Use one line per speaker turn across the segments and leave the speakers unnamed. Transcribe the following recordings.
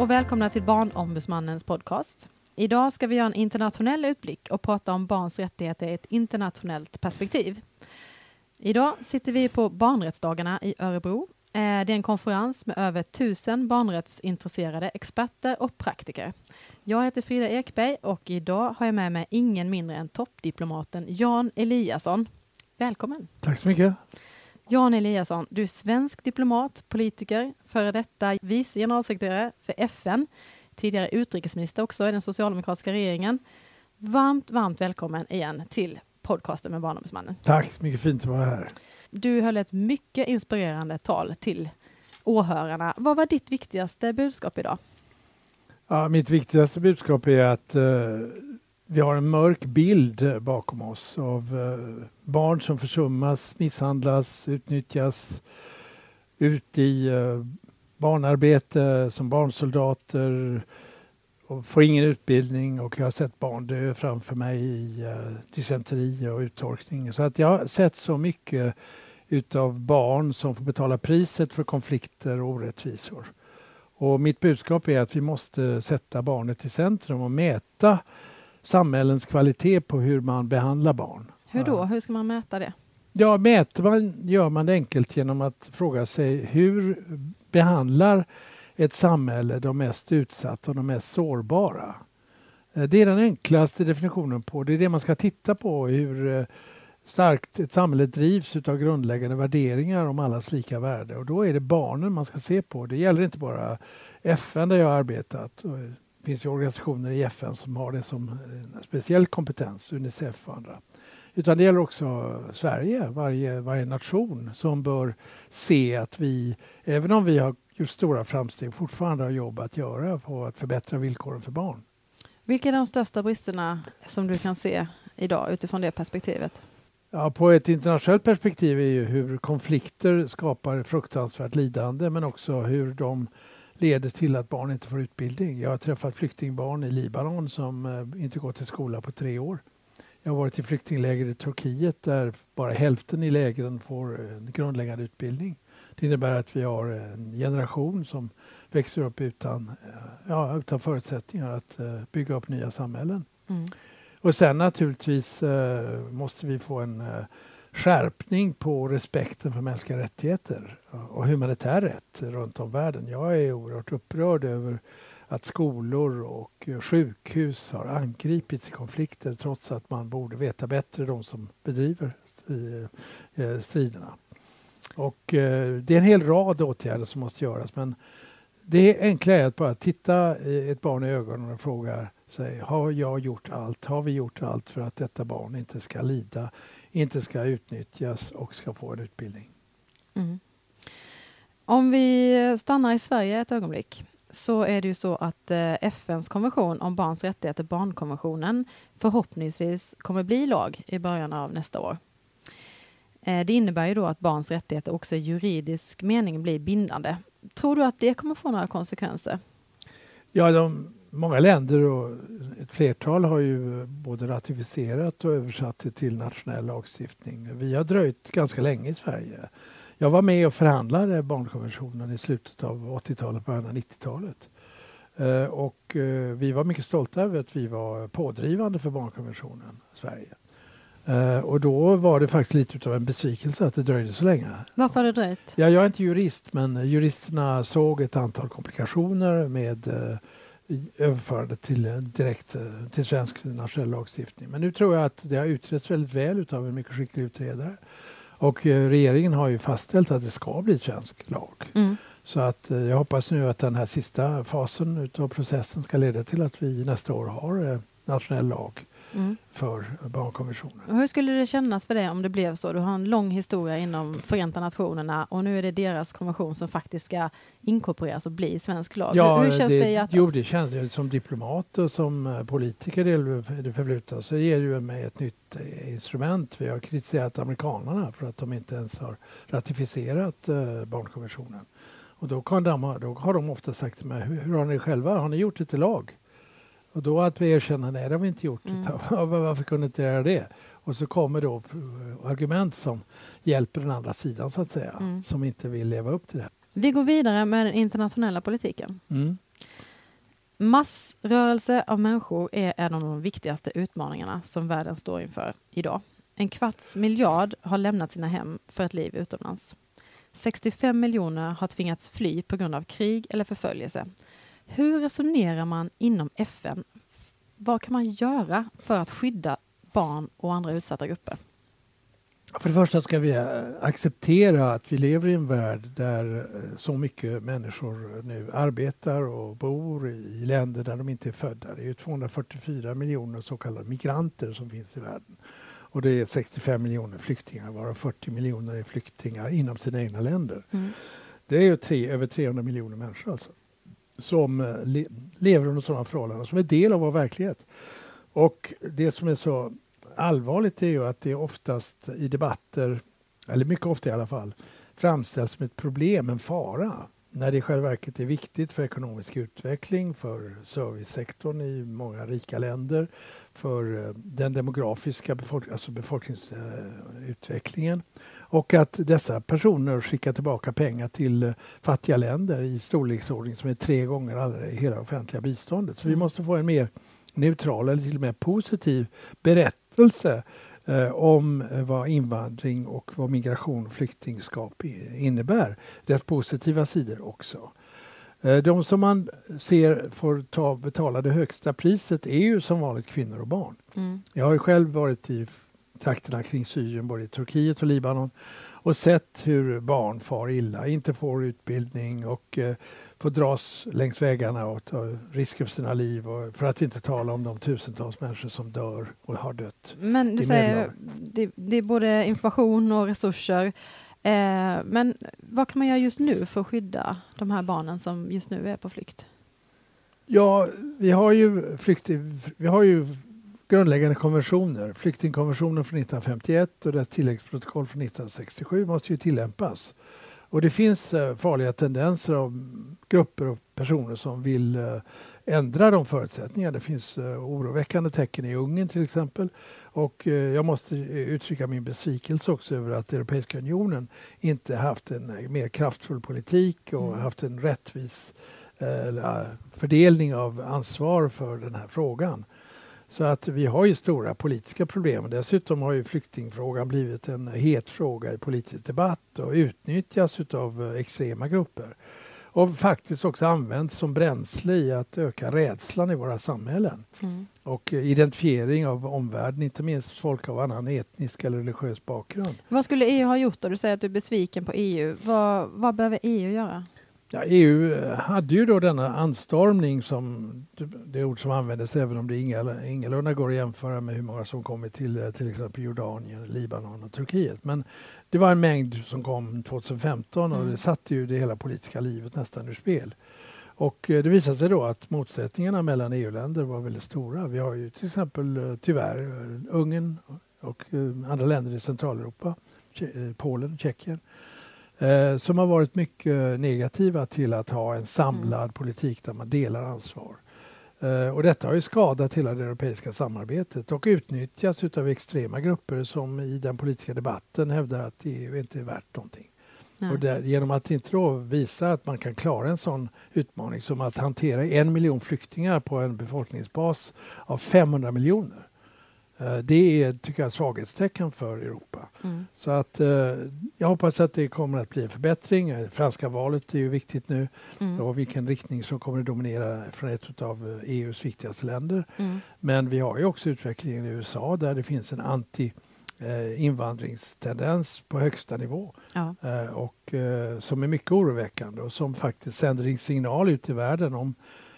och välkomna till Barnombudsmannens podcast. Idag ska vi göra en internationell utblick och prata om barns rättigheter i ett internationellt perspektiv. Idag sitter vi på barnrättsdagarna i Örebro. Eh, det är en konferens med över tusen barnrättsintresserade experter och praktiker. Jag heter Frida Ekberg och idag har jag med mig ingen mindre än toppdiplomaten Jan Eliasson. Välkommen!
Tack så mycket!
Jan Eliasson, du är svensk diplomat, politiker, före detta vice generalsekreterare för FN, tidigare utrikesminister också i den socialdemokratiska regeringen. Varmt, varmt välkommen igen till podcasten med Barnombudsmannen.
Tack, mycket fint att vara här.
Du höll ett mycket inspirerande tal till åhörarna. Vad var ditt viktigaste budskap idag?
Ja, mitt viktigaste budskap är att uh, vi har en mörk bild eh, bakom oss av eh, barn som försummas, misshandlas, utnyttjas ut i eh, barnarbete som barnsoldater och får ingen utbildning och jag har sett barn dö framför mig i dysenteri och uttorkning. Så att jag har sett så mycket utav barn som får betala priset för konflikter och orättvisor. Och mitt budskap är att vi måste sätta barnet i centrum och mäta samhällens kvalitet på hur man behandlar barn.
Hur då? Hur ska man mäta det?
Ja, mäter man gör man det enkelt genom att fråga sig hur behandlar ett samhälle de mest utsatta och de mest sårbara? Eh, det är den enklaste definitionen på det. är det man ska titta på, hur eh, starkt ett samhälle drivs av grundläggande värderingar om allas lika värde. Och då är det barnen man ska se på. Det gäller inte bara FN där jag har arbetat. Det finns ju organisationer i FN som har det som speciell kompetens, Unicef och andra. Utan det gäller också Sverige, varje, varje nation som bör se att vi, även om vi har gjort stora framsteg, fortfarande har jobb att göra på att förbättra villkoren för barn.
Vilka är de största bristerna som du kan se idag utifrån det perspektivet?
Ja, på ett internationellt perspektiv är ju hur konflikter skapar fruktansvärt lidande men också hur de leder till att barn inte får utbildning. Jag har träffat flyktingbarn i Libanon som eh, inte gått till skola på tre år. Jag har varit i flyktingläger i Turkiet där bara hälften i lägren får en grundläggande utbildning. Det innebär att vi har en generation som växer upp utan, eh, ja, utan förutsättningar att bygga upp nya samhällen. Mm. Och sen naturligtvis måste vi få en skärpning på respekten för mänskliga rättigheter och humanitär rätt runt om världen. Jag är oerhört upprörd över att skolor och sjukhus har angripits i konflikter trots att man borde veta bättre, de som bedriver eh, striderna. Och eh, det är en hel rad åtgärder som måste göras men det enkla är att bara titta ett barn i ögonen och fråga sig har jag gjort allt? Har vi gjort allt för att detta barn inte ska lida, inte ska utnyttjas och ska få en utbildning? Mm.
Om vi stannar i Sverige ett ögonblick så är det ju så att eh, FNs konvention om barns rättigheter, barnkonventionen, förhoppningsvis kommer bli lag i början av nästa år. Eh, det innebär ju då att barns rättigheter också i juridisk mening blir bindande. Tror du att det kommer få några konsekvenser?
Ja, de, många länder och ett flertal har ju både ratificerat och översatt det till nationell lagstiftning. Vi har dröjt ganska länge i Sverige. Jag var med och förhandlade barnkonventionen i slutet av 80-talet, början av 90-talet. Eh, och eh, vi var mycket stolta över att vi var pådrivande för barnkonventionen, Sverige. Uh, och då var det faktiskt lite av en besvikelse att det dröjde så länge.
Varför har det dröjt?
Ja, jag är inte jurist men juristerna såg ett antal komplikationer med uh, överförande till uh, direkt uh, till svensk nationell lagstiftning. Men nu tror jag att det har utretts väldigt väl av en mycket skicklig utredare. Och regeringen har ju fastställt att det ska bli svensk lag. Mm. Så att jag hoppas nu att den här sista fasen av processen ska leda till att vi nästa år har nationell lag mm. för barnkonventionen.
hur skulle det kännas för dig om det blev så? Du har en lång historia inom Förenta Nationerna och nu är det deras konvention som faktiskt ska inkorporeras och bli svensk lag.
Ja,
hur, hur känns
det,
det i hjärtat?
Jo, det känns som diplomat och som eh, politiker i det förflutna så ger det mig ett nytt eh, instrument. Vi har kritiserat amerikanerna för att de inte ens har ratificerat uh, barnkonventionen. Och då, kan de, då har de ofta sagt till mig, hur, hur har ni själva, har ni gjort det till lag? Och då att vi erkänner, nej det har vi inte gjort. Mm. Varför kunde inte göra det? Och så kommer då argument som hjälper den andra sidan så att säga, mm. som inte vill leva upp till det.
Vi går vidare med den internationella politiken. Mm. Massrörelse av människor är en av de viktigaste utmaningarna som världen står inför idag. En kvarts miljard har lämnat sina hem för ett liv utomlands. 65 miljoner har tvingats fly på grund av krig eller förföljelse. Hur resonerar man inom FN? Vad kan man göra för att skydda barn och andra utsatta grupper?
För det första ska vi eh, acceptera att vi lever i en värld där eh, så mycket människor nu arbetar och bor i länder där de inte är födda. Det är 244 miljoner så kallade migranter som finns i världen. Och det är 65 miljoner flyktingar varav 40 miljoner är flyktingar inom sina egna länder. Mm. Det är ju tre, över 300 miljoner människor alltså, som eh, le, lever under sådana förhållanden, som är del av vår verklighet. Och det som är så allvarligt är ju att det oftast i debatter, eller mycket ofta i alla fall, framställs som ett problem, en fara när det i själva verket är viktigt för ekonomisk utveckling, för servicesektorn i många rika länder, för eh, den demografiska befolk alltså befolkningsutvecklingen och att dessa personer skickar tillbaka pengar till eh, fattiga länder i storleksordning som är tre gånger alla hela offentliga biståndet. Så vi mm. måste få en mer neutral eller till och med positiv berättelse eh, om eh, vad invandring och vad migration och flyktingskap innebär. Dess positiva sidor också. Eh, de som man ser får ta, betala det högsta priset är ju som vanligt kvinnor och barn. Mm. Jag har själv varit i trakterna kring Syrien, både i Turkiet och Libanon och sett hur barn far illa, inte får utbildning och eh, får dras längs vägarna och ta risker för sina liv. Och, för att inte tala om de tusentals människor som dör och har dött.
Men du säger det, det är både information och resurser. Eh, men vad kan man göra just nu för att skydda de här barnen som just nu är på flykt?
Ja, vi har ju, flykting, vi har ju grundläggande konventioner. Flyktingkonventionen från 1951 och dess tilläggsprotokoll från 1967 måste ju tillämpas. Och det finns eh, farliga tendenser av grupper och personer som vill eh, ändra de förutsättningarna. Det finns eh, oroväckande tecken i Ungern till exempel. Och jag måste uttrycka min besvikelse också över att Europeiska unionen inte haft en mer kraftfull politik och mm. haft en rättvis fördelning av ansvar för den här frågan. Så att vi har ju stora politiska problem. Dessutom har ju flyktingfrågan blivit en het fråga i politisk debatt och utnyttjas av eh, extrema grupper. Och faktiskt också används som bränsle i att öka rädslan i våra samhällen. Mm. Och identifiering av omvärlden, inte minst folk av annan etnisk eller religiös bakgrund.
Vad skulle EU ha gjort då? Du säger att du är besviken på EU. Vad, vad behöver EU göra?
Ja, EU eh, hade ju då denna anstormning som det ord som användes även om det ingalunda går att jämföra med hur många som kommit till eh, till exempel Jordanien, Libanon och Turkiet. Men det var en mängd som kom 2015 och det mm. satte ju det hela politiska livet nästan ur spel. Och eh, det visade sig då att motsättningarna mellan EU-länder var väldigt stora. Vi har ju till exempel tyvärr Ungern och andra länder i Centraleuropa, Polen, Tjeckien eh, som har varit mycket negativa till att ha en samlad mm. politik där man delar ansvar. Eh, och detta har ju skadat hela det europeiska samarbetet och utnyttjats av extrema grupper som i den politiska debatten hävdar att EU inte är värt någonting. Och där, genom att inte visa att man kan klara en sån utmaning som att hantera en miljon flyktingar på en befolkningsbas av 500 miljoner Eh, det är tycker jag, svaghetstecken för Europa. Mm. Så att, eh, jag hoppas att det kommer att bli en förbättring. Eh, franska valet är ju viktigt nu mm. och vilken riktning som kommer att dominera från ett av EUs viktigaste länder. Mm. Men vi har ju också utvecklingen i USA där det finns en anti invandringstendens på högsta nivå ja. och som är mycket oroväckande och som faktiskt sänder en signal ut i världen om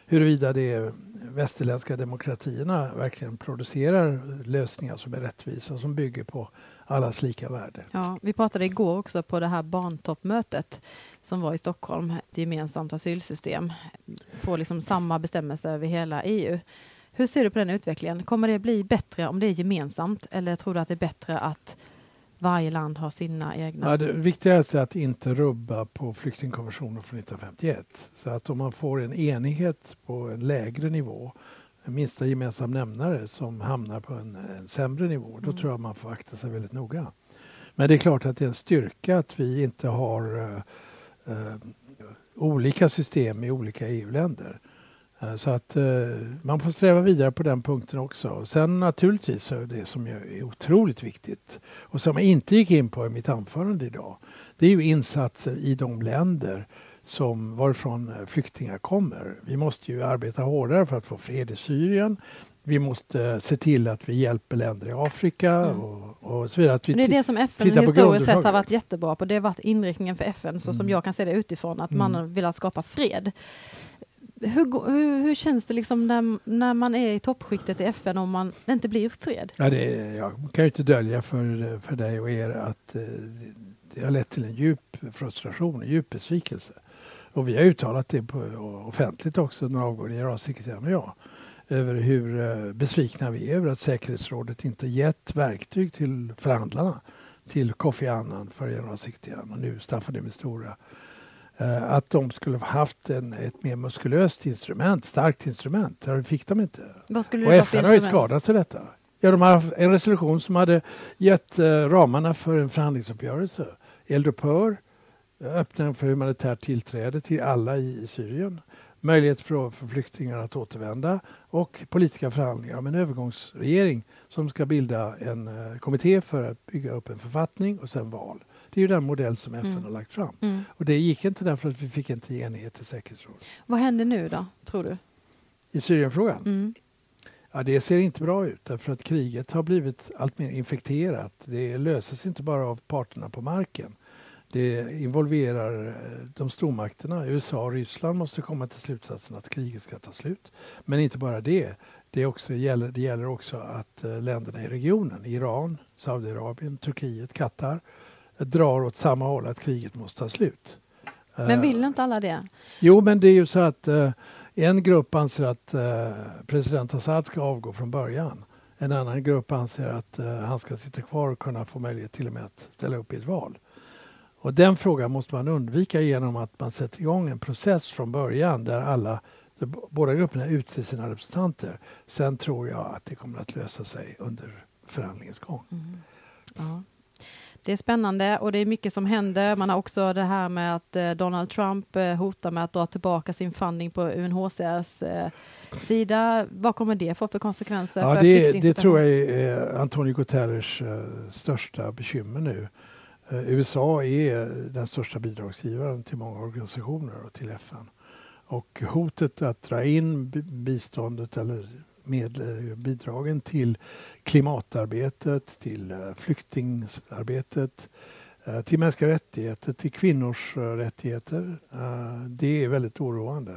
huruvida det västerländska demokratierna verkligen producerar lösningar som är rättvisa och som bygger på allas lika värde.
Ja, vi pratade igår också på det här barntoppmötet som var i Stockholm, ett gemensamt asylsystem. Får liksom samma bestämmelser över hela EU. Hur ser du på den utvecklingen? Kommer det bli bättre om det är gemensamt eller tror du att det är bättre att varje land har sina egna.
Ja, det viktigaste är att inte rubba på flyktingkonventionen från 1951. Så att om man får en enighet på en lägre nivå, en minsta gemensam nämnare som hamnar på en, en sämre nivå, då mm. tror jag man får akta sig väldigt noga. Men det är klart att det är en styrka att vi inte har uh, uh, olika system i olika EU-länder. Eh, så att eh, man får sträva vidare på den punkten också. Sen naturligtvis så är det som är otroligt viktigt och som jag inte gick in på i mitt anförande idag. Det är ju insatser i de länder som varifrån eh, flyktingar kommer. Vi måste ju arbeta hårdare för att få fred i Syrien. Vi måste se till att vi hjälper länder i Afrika
Mm.
och, och så vidare. Att vi
Det är det som FN historiskt sett har varit jättebra på. Det har varit inriktningen för FN så som
Mm.
jag kan se det utifrån, att
Mm.
man har velat skapa fred. Hur, hur, hur känns det liksom när, när man är i toppskiktet i FN om man inte blir fred?
Ja, det, är- jag kan ju inte dölja för, för dig och er att eh, det har lett till en djup frustration, en djup besvikelse. Och vi har uttalat det på, offentligt också, den avgående generalsekreteraren och jag, över hur eh, besvikna vi är över att säkerhetsrådet inte gett verktyg till förhandlarna, till Kofi Annan, för generalsekreteraren och nu Staffan de Mistura. Eh, att de skulle ha haft en, ett mer muskulöst instrument, starkt instrument. Det fick de inte. Och FN har ju skadats av detta. Ja, de har haft en resolution som hade gett eh, ramarna för en förhandlingsuppgörelse. Eldupphör, öppning för humanitärt tillträde till alla i, i Syrien, möjlighet för, för flyktingar att återvända och politiska förhandlingar om en övergångsregering som ska bilda en eh, kommitté för att bygga upp en författning och sen val. Det är ju den modell som FN
Mm.
har lagt fram.
Mm.
Och det gick inte därför att vi fick inte enighet i säkerhetsrådet.
Vad händer nu då, tror du?
I Syrienfrågan?
Mm.
Ja, det ser inte bra ut därför att kriget har blivit allt mer infekterat. Det löses inte bara av parterna på marken. Det involverar eh, de stormakterna. USA och Ryssland måste komma till slutsatsen att kriget ska ta slut. Men inte bara det. Det, också gäller, det gäller också att eh, länderna i regionen, Iran, Saudiarabien, Turkiet, Qatar, drar åt samma håll att kriget måste ta slut.
Men
Eh,
vill inte alla det?
Jo, men det är ju så att eh, en grupp anser att eh, president Assad ska avgå från början. En annan grupp anser att han ska sitta kvar och kunna få möjlighet till och med att ställa upp i ett val. Och den frågan måste man undvika genom att man sätter igång en process från början där alla där båda grupperna utser sina representanter. Sen tror jag att det kommer att lösa sig under förhandlingens gång.
Mm. Ja. Det är spännande och det är mycket som händer. Man har också det här med att eh, Donald Trump eh, hotar med att dra tillbaka sin funding på UNHCRs eh, sida. Vad kommer det få för konsekvenser
Ja,
för
det, det tror jag är Antonio Guterres största bekymmer nu. USA är den största bidragsgivaren till många organisationer och till FN. Och hotet att dra in bi- biståndet eller med, eh, bidragen till klimatarbetet, till eh, flyktingarbetet, eh, till mänskliga rättigheter, till kvinnors rättigheter. Det är väldigt oroande.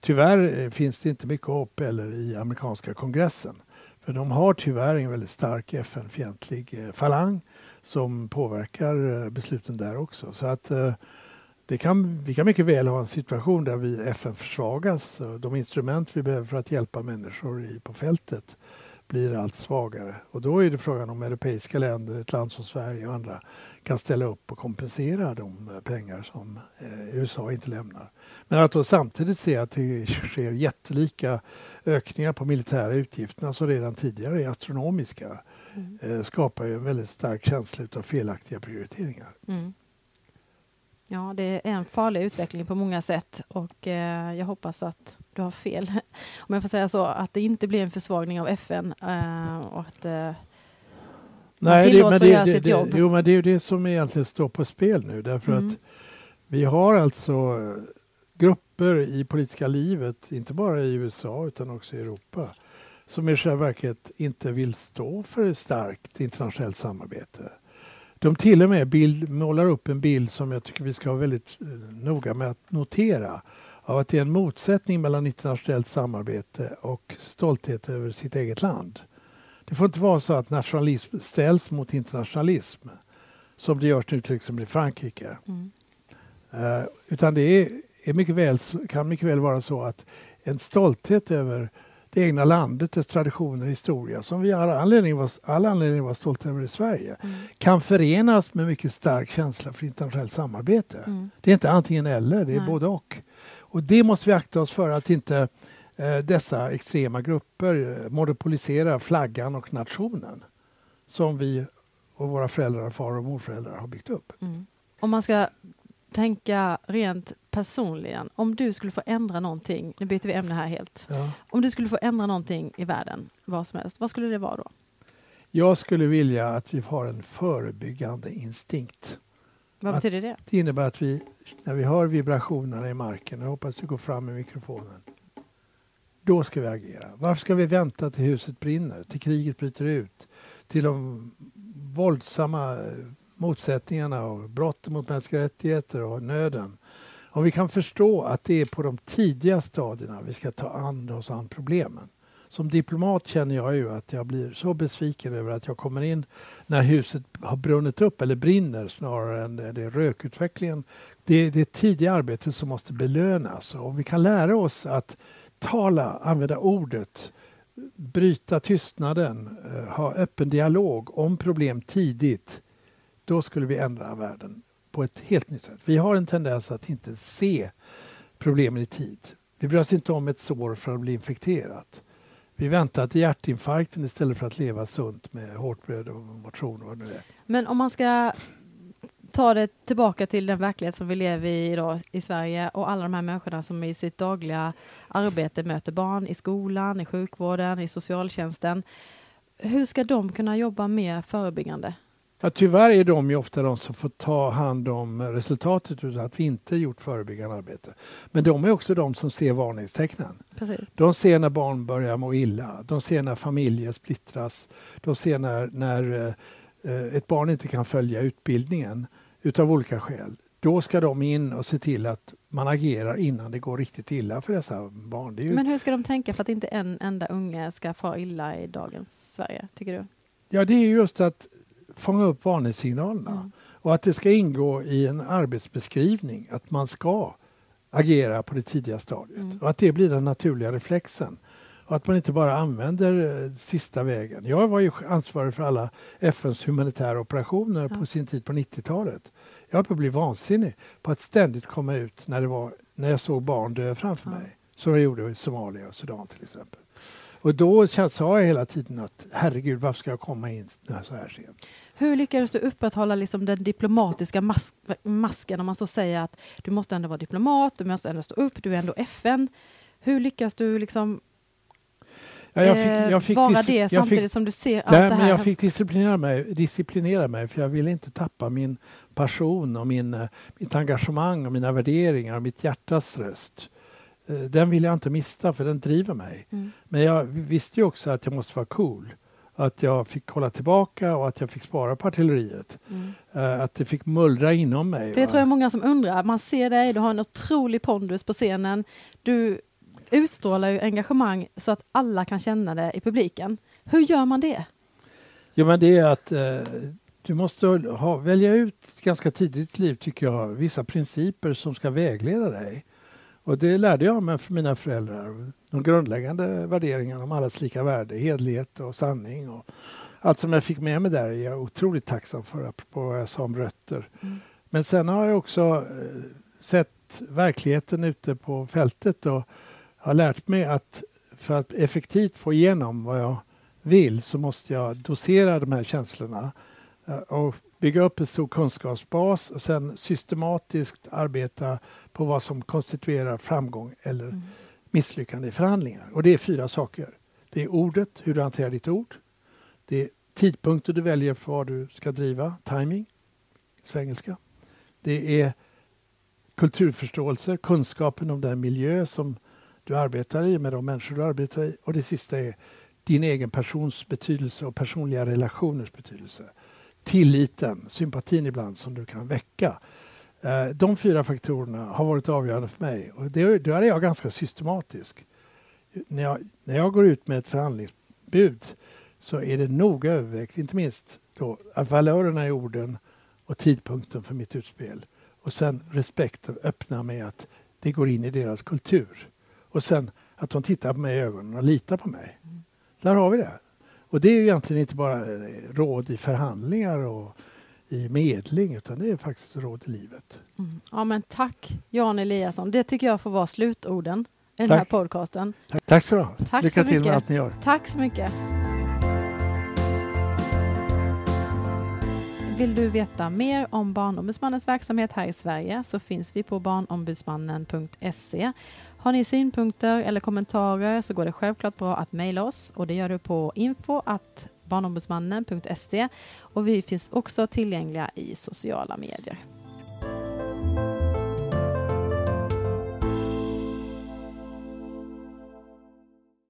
Tyvärr finns det inte mycket hopp eller i amerikanska kongressen. För de har tyvärr en väldigt stark FN-fientlig falang som påverkar besluten där också. Så att eh, det kan, vi kan mycket väl ha en situation där vi FN försvagas. och De instrument vi behöver för att hjälpa människor i, på fältet blir allt svagare. Och då är det frågan om europeiska länder, ett land som Sverige och andra kan ställa upp och kompensera de eh, pengar som eh, USA inte lämnar. Men att då samtidigt se att det sker jättelika ökningar på militära utgifterna som redan tidigare är astronomiska
Mm.
eh, skapar ju en väldigt stark känsla av felaktiga prioriteringar.
Mm. Ja, det är en farlig utveckling på många sätt och eh, jag hoppas att du har fel, om jag får säga så, att det inte blir en försvagning av FN eh, och att eh, tillåts att göra
det,
sitt
det,
jobb.
Jo, men det är ju det som egentligen står på spel nu därför
Mm.
att vi har alltså eh, grupper i politiska livet, inte bara i USA utan också i Europa, som i själva verket inte vill stå för ett starkt internationellt samarbete. De till och med bild, målar upp en bild som jag tycker vi ska vara väldigt eh, noga med att notera av att det är en motsättning mellan internationellt samarbete och stolthet över sitt eget land. Det får inte vara så att nationalism ställs mot internationalism som det görs nu till exempel i Frankrike.
mm,
Eh, utan det är, är mycket väl, kan mycket väl vara så att en stolthet över det egna landet, dess traditioner och historia som vi har anledning vara, all anledning att vara stolta över i Sverige
mm,
kan förenas med mycket stark känsla för internationellt samarbete.
mm,
Det är inte antingen eller, det är
Nej.
både och. Och det måste vi akta oss för att inte eh, dessa extrema grupper eh, monopoliserar flaggan och nationen som vi och våra föräldrar, far och morföräldrar har byggt upp.
mm. Om man ska tänka rent personligen, om du skulle få ändra någonting, nu byter vi ämne här helt.
Ja.
Om du skulle få ändra någonting i världen, vad som helst, vad skulle det vara då?
Jag skulle vilja att vi har en förebyggande instinkt.
Vad
Att-
betyder det?
Det innebär att vi, när vi hör vibrationerna i marken, jag hoppas du går fram med mikrofonen, då ska vi agera. Varför ska vi vänta till huset brinner, till kriget bryter ut, till de våldsamma motsättningarna och brotten mot mänskliga rättigheter och nöden? Om vi kan förstå att det är på de tidiga stadierna vi ska ta an oss an problemen. Som diplomat känner jag ju att jag blir så besviken över att jag kommer in när huset har brunnit upp, eller brinner snarare än det det är rökutvecklingen. Det är tidiga arbetet som måste belönas. Och om vi kan lära oss att tala, använda ordet, bryta tystnaden, eh, ha öppen dialog om problem tidigt, då skulle vi ändra världen på ett helt nytt sätt. Vi har en tendens att inte se problemen i tid. Vi bryr oss inte om ett sår för att bli infekterat. Vi väntar till hjärtinfarkten istället för att leva sunt med hårt bröd och motion och vad det nu är.
Men om man ska ta det tillbaka till den verklighet som vi lever i idag i Sverige och alla de här människorna som i sitt dagliga arbete möter barn i skolan, i sjukvården, i socialtjänsten. Hur ska de kunna jobba mer förebyggande?
Ja, tyvärr är de ju ofta de som får ta hand om resultatet av att vi inte gjort förebyggande arbete. Men de är också de som ser varningstecknen.
Precis.
De ser när barn börjar må illa, de ser när familjer splittras, de ser när, när eh, ett barn inte kan följa utbildningen utav olika skäl. Då ska de in och se till att man agerar innan det går riktigt illa för dessa barn. Ju,
Men hur ska de tänka för att inte en enda unge ska fara illa i dagens Sverige, tycker du?
Ja, det är just att fånga upp varningssignalerna.
Mm.
Och att det ska ingå i en arbetsbeskrivning att man ska agera på det tidiga stadiet.
Mm.
Och att det blir den naturliga reflexen. Och att man inte bara använder eh, sista vägen. Jag var ju ansvarig för alla FNs humanitära operationer
Ja.
på sin tid på 90-talet. Jag höll på att bli vansinnig på att ständigt komma ut när, det var, när jag såg barn dö framför
Ja.
mig. Som jag gjorde i Somalia och Sudan till exempel. Och då sa jag hela tiden att herregud, varför ska jag komma in så här sent?
Hur lyckades du upprätthålla liksom den diplomatiska mas masken om man så säger att du måste ändå vara diplomat, du måste ändå stå upp, du är ändå FN. Hur lyckas du liksom
Ja, jag fick,
eh,
jag fick
vara det samtidigt
fick,
som du ser allt
Nej,
det
men
här?
jag fick disciplinera mig, disciplinera mig för jag ville inte tappa min passion och min, eh, mitt engagemang och mina värderingar och mitt hjärtas röst. Eh, Den vill jag inte mista för den driver mig.
Mm.
Men jag visste ju också att jag måste vara cool. Att jag fick hålla tillbaka och att jag fick spara på artilleriet.
Mm.
Eh, Att det fick mullra inom mig.
Det
va.
tror jag många som undrar. Man ser dig, du har en otrolig pondus på scenen. Du utstrålar ju engagemang så att alla kan känna det i publiken. Hur gör man det?
Jo, men det är att eh, du måste ha, välja ut ganska tidigt i liv, tycker jag, vissa principer som ska vägleda dig. Och det lärde jag mig från mina föräldrar. De grundläggande värderingarna om allas lika värde, hedlighet och sanning. Och allt som jag fick med mig där är jag otroligt tacksam för, apropå vad jag sa om rötter.
Mm.
Men sen har jag också eh, sett verkligheten ute på fältet och har lärt mig att för att effektivt få igenom vad jag vill så måste jag dosera de här känslorna och bygga upp en stor kunskapsbas och sen systematiskt arbeta på vad som konstituerar framgång eller
Mm.
misslyckande i förhandlingar. Och det är fyra saker. Det är ordet, hur du hanterar ditt ord. Det är tidpunkter du väljer för vad du ska driva, timing, svengelska. Det är kulturförståelse, kunskapen om den miljö som du arbetar i med de människor du arbetar i. Och det sista är din egen persons betydelse och personliga relationers betydelse. Tilliten, sympatin ibland som du kan väcka. Eh, De fyra faktorerna har varit avgörande för mig och det, då är jag ganska systematisk. När jag, när jag går ut med ett förhandlingsbud så är det noga övervägt, inte minst då, valörerna i orden och tidpunkten för mitt utspel. Och sen respekten öppna med att det går in i deras kultur. Och sen att de tittar på mig i ögonen och litar på mig.
Mm.
Där har vi det. Och det är ju egentligen inte bara eh, råd i förhandlingar och i medling utan det är faktiskt råd i livet.
Mm. Ja, men tack Jan Eliasson. Det tycker jag får vara slutorden i den här
Tack.
podcasten.
Tack, tack så du ha.
Tack
Lycka till
mycket.
med allt ni gör.
Tack så mycket. Vill du veta mer om Barnombudsmannens verksamhet här i Sverige så finns vi på barnombudsmannen.se. Har ni synpunkter eller kommentarer så går det självklart bra att mejla oss och det gör du på info barnombudsmannen.se och vi finns också tillgängliga i sociala medier.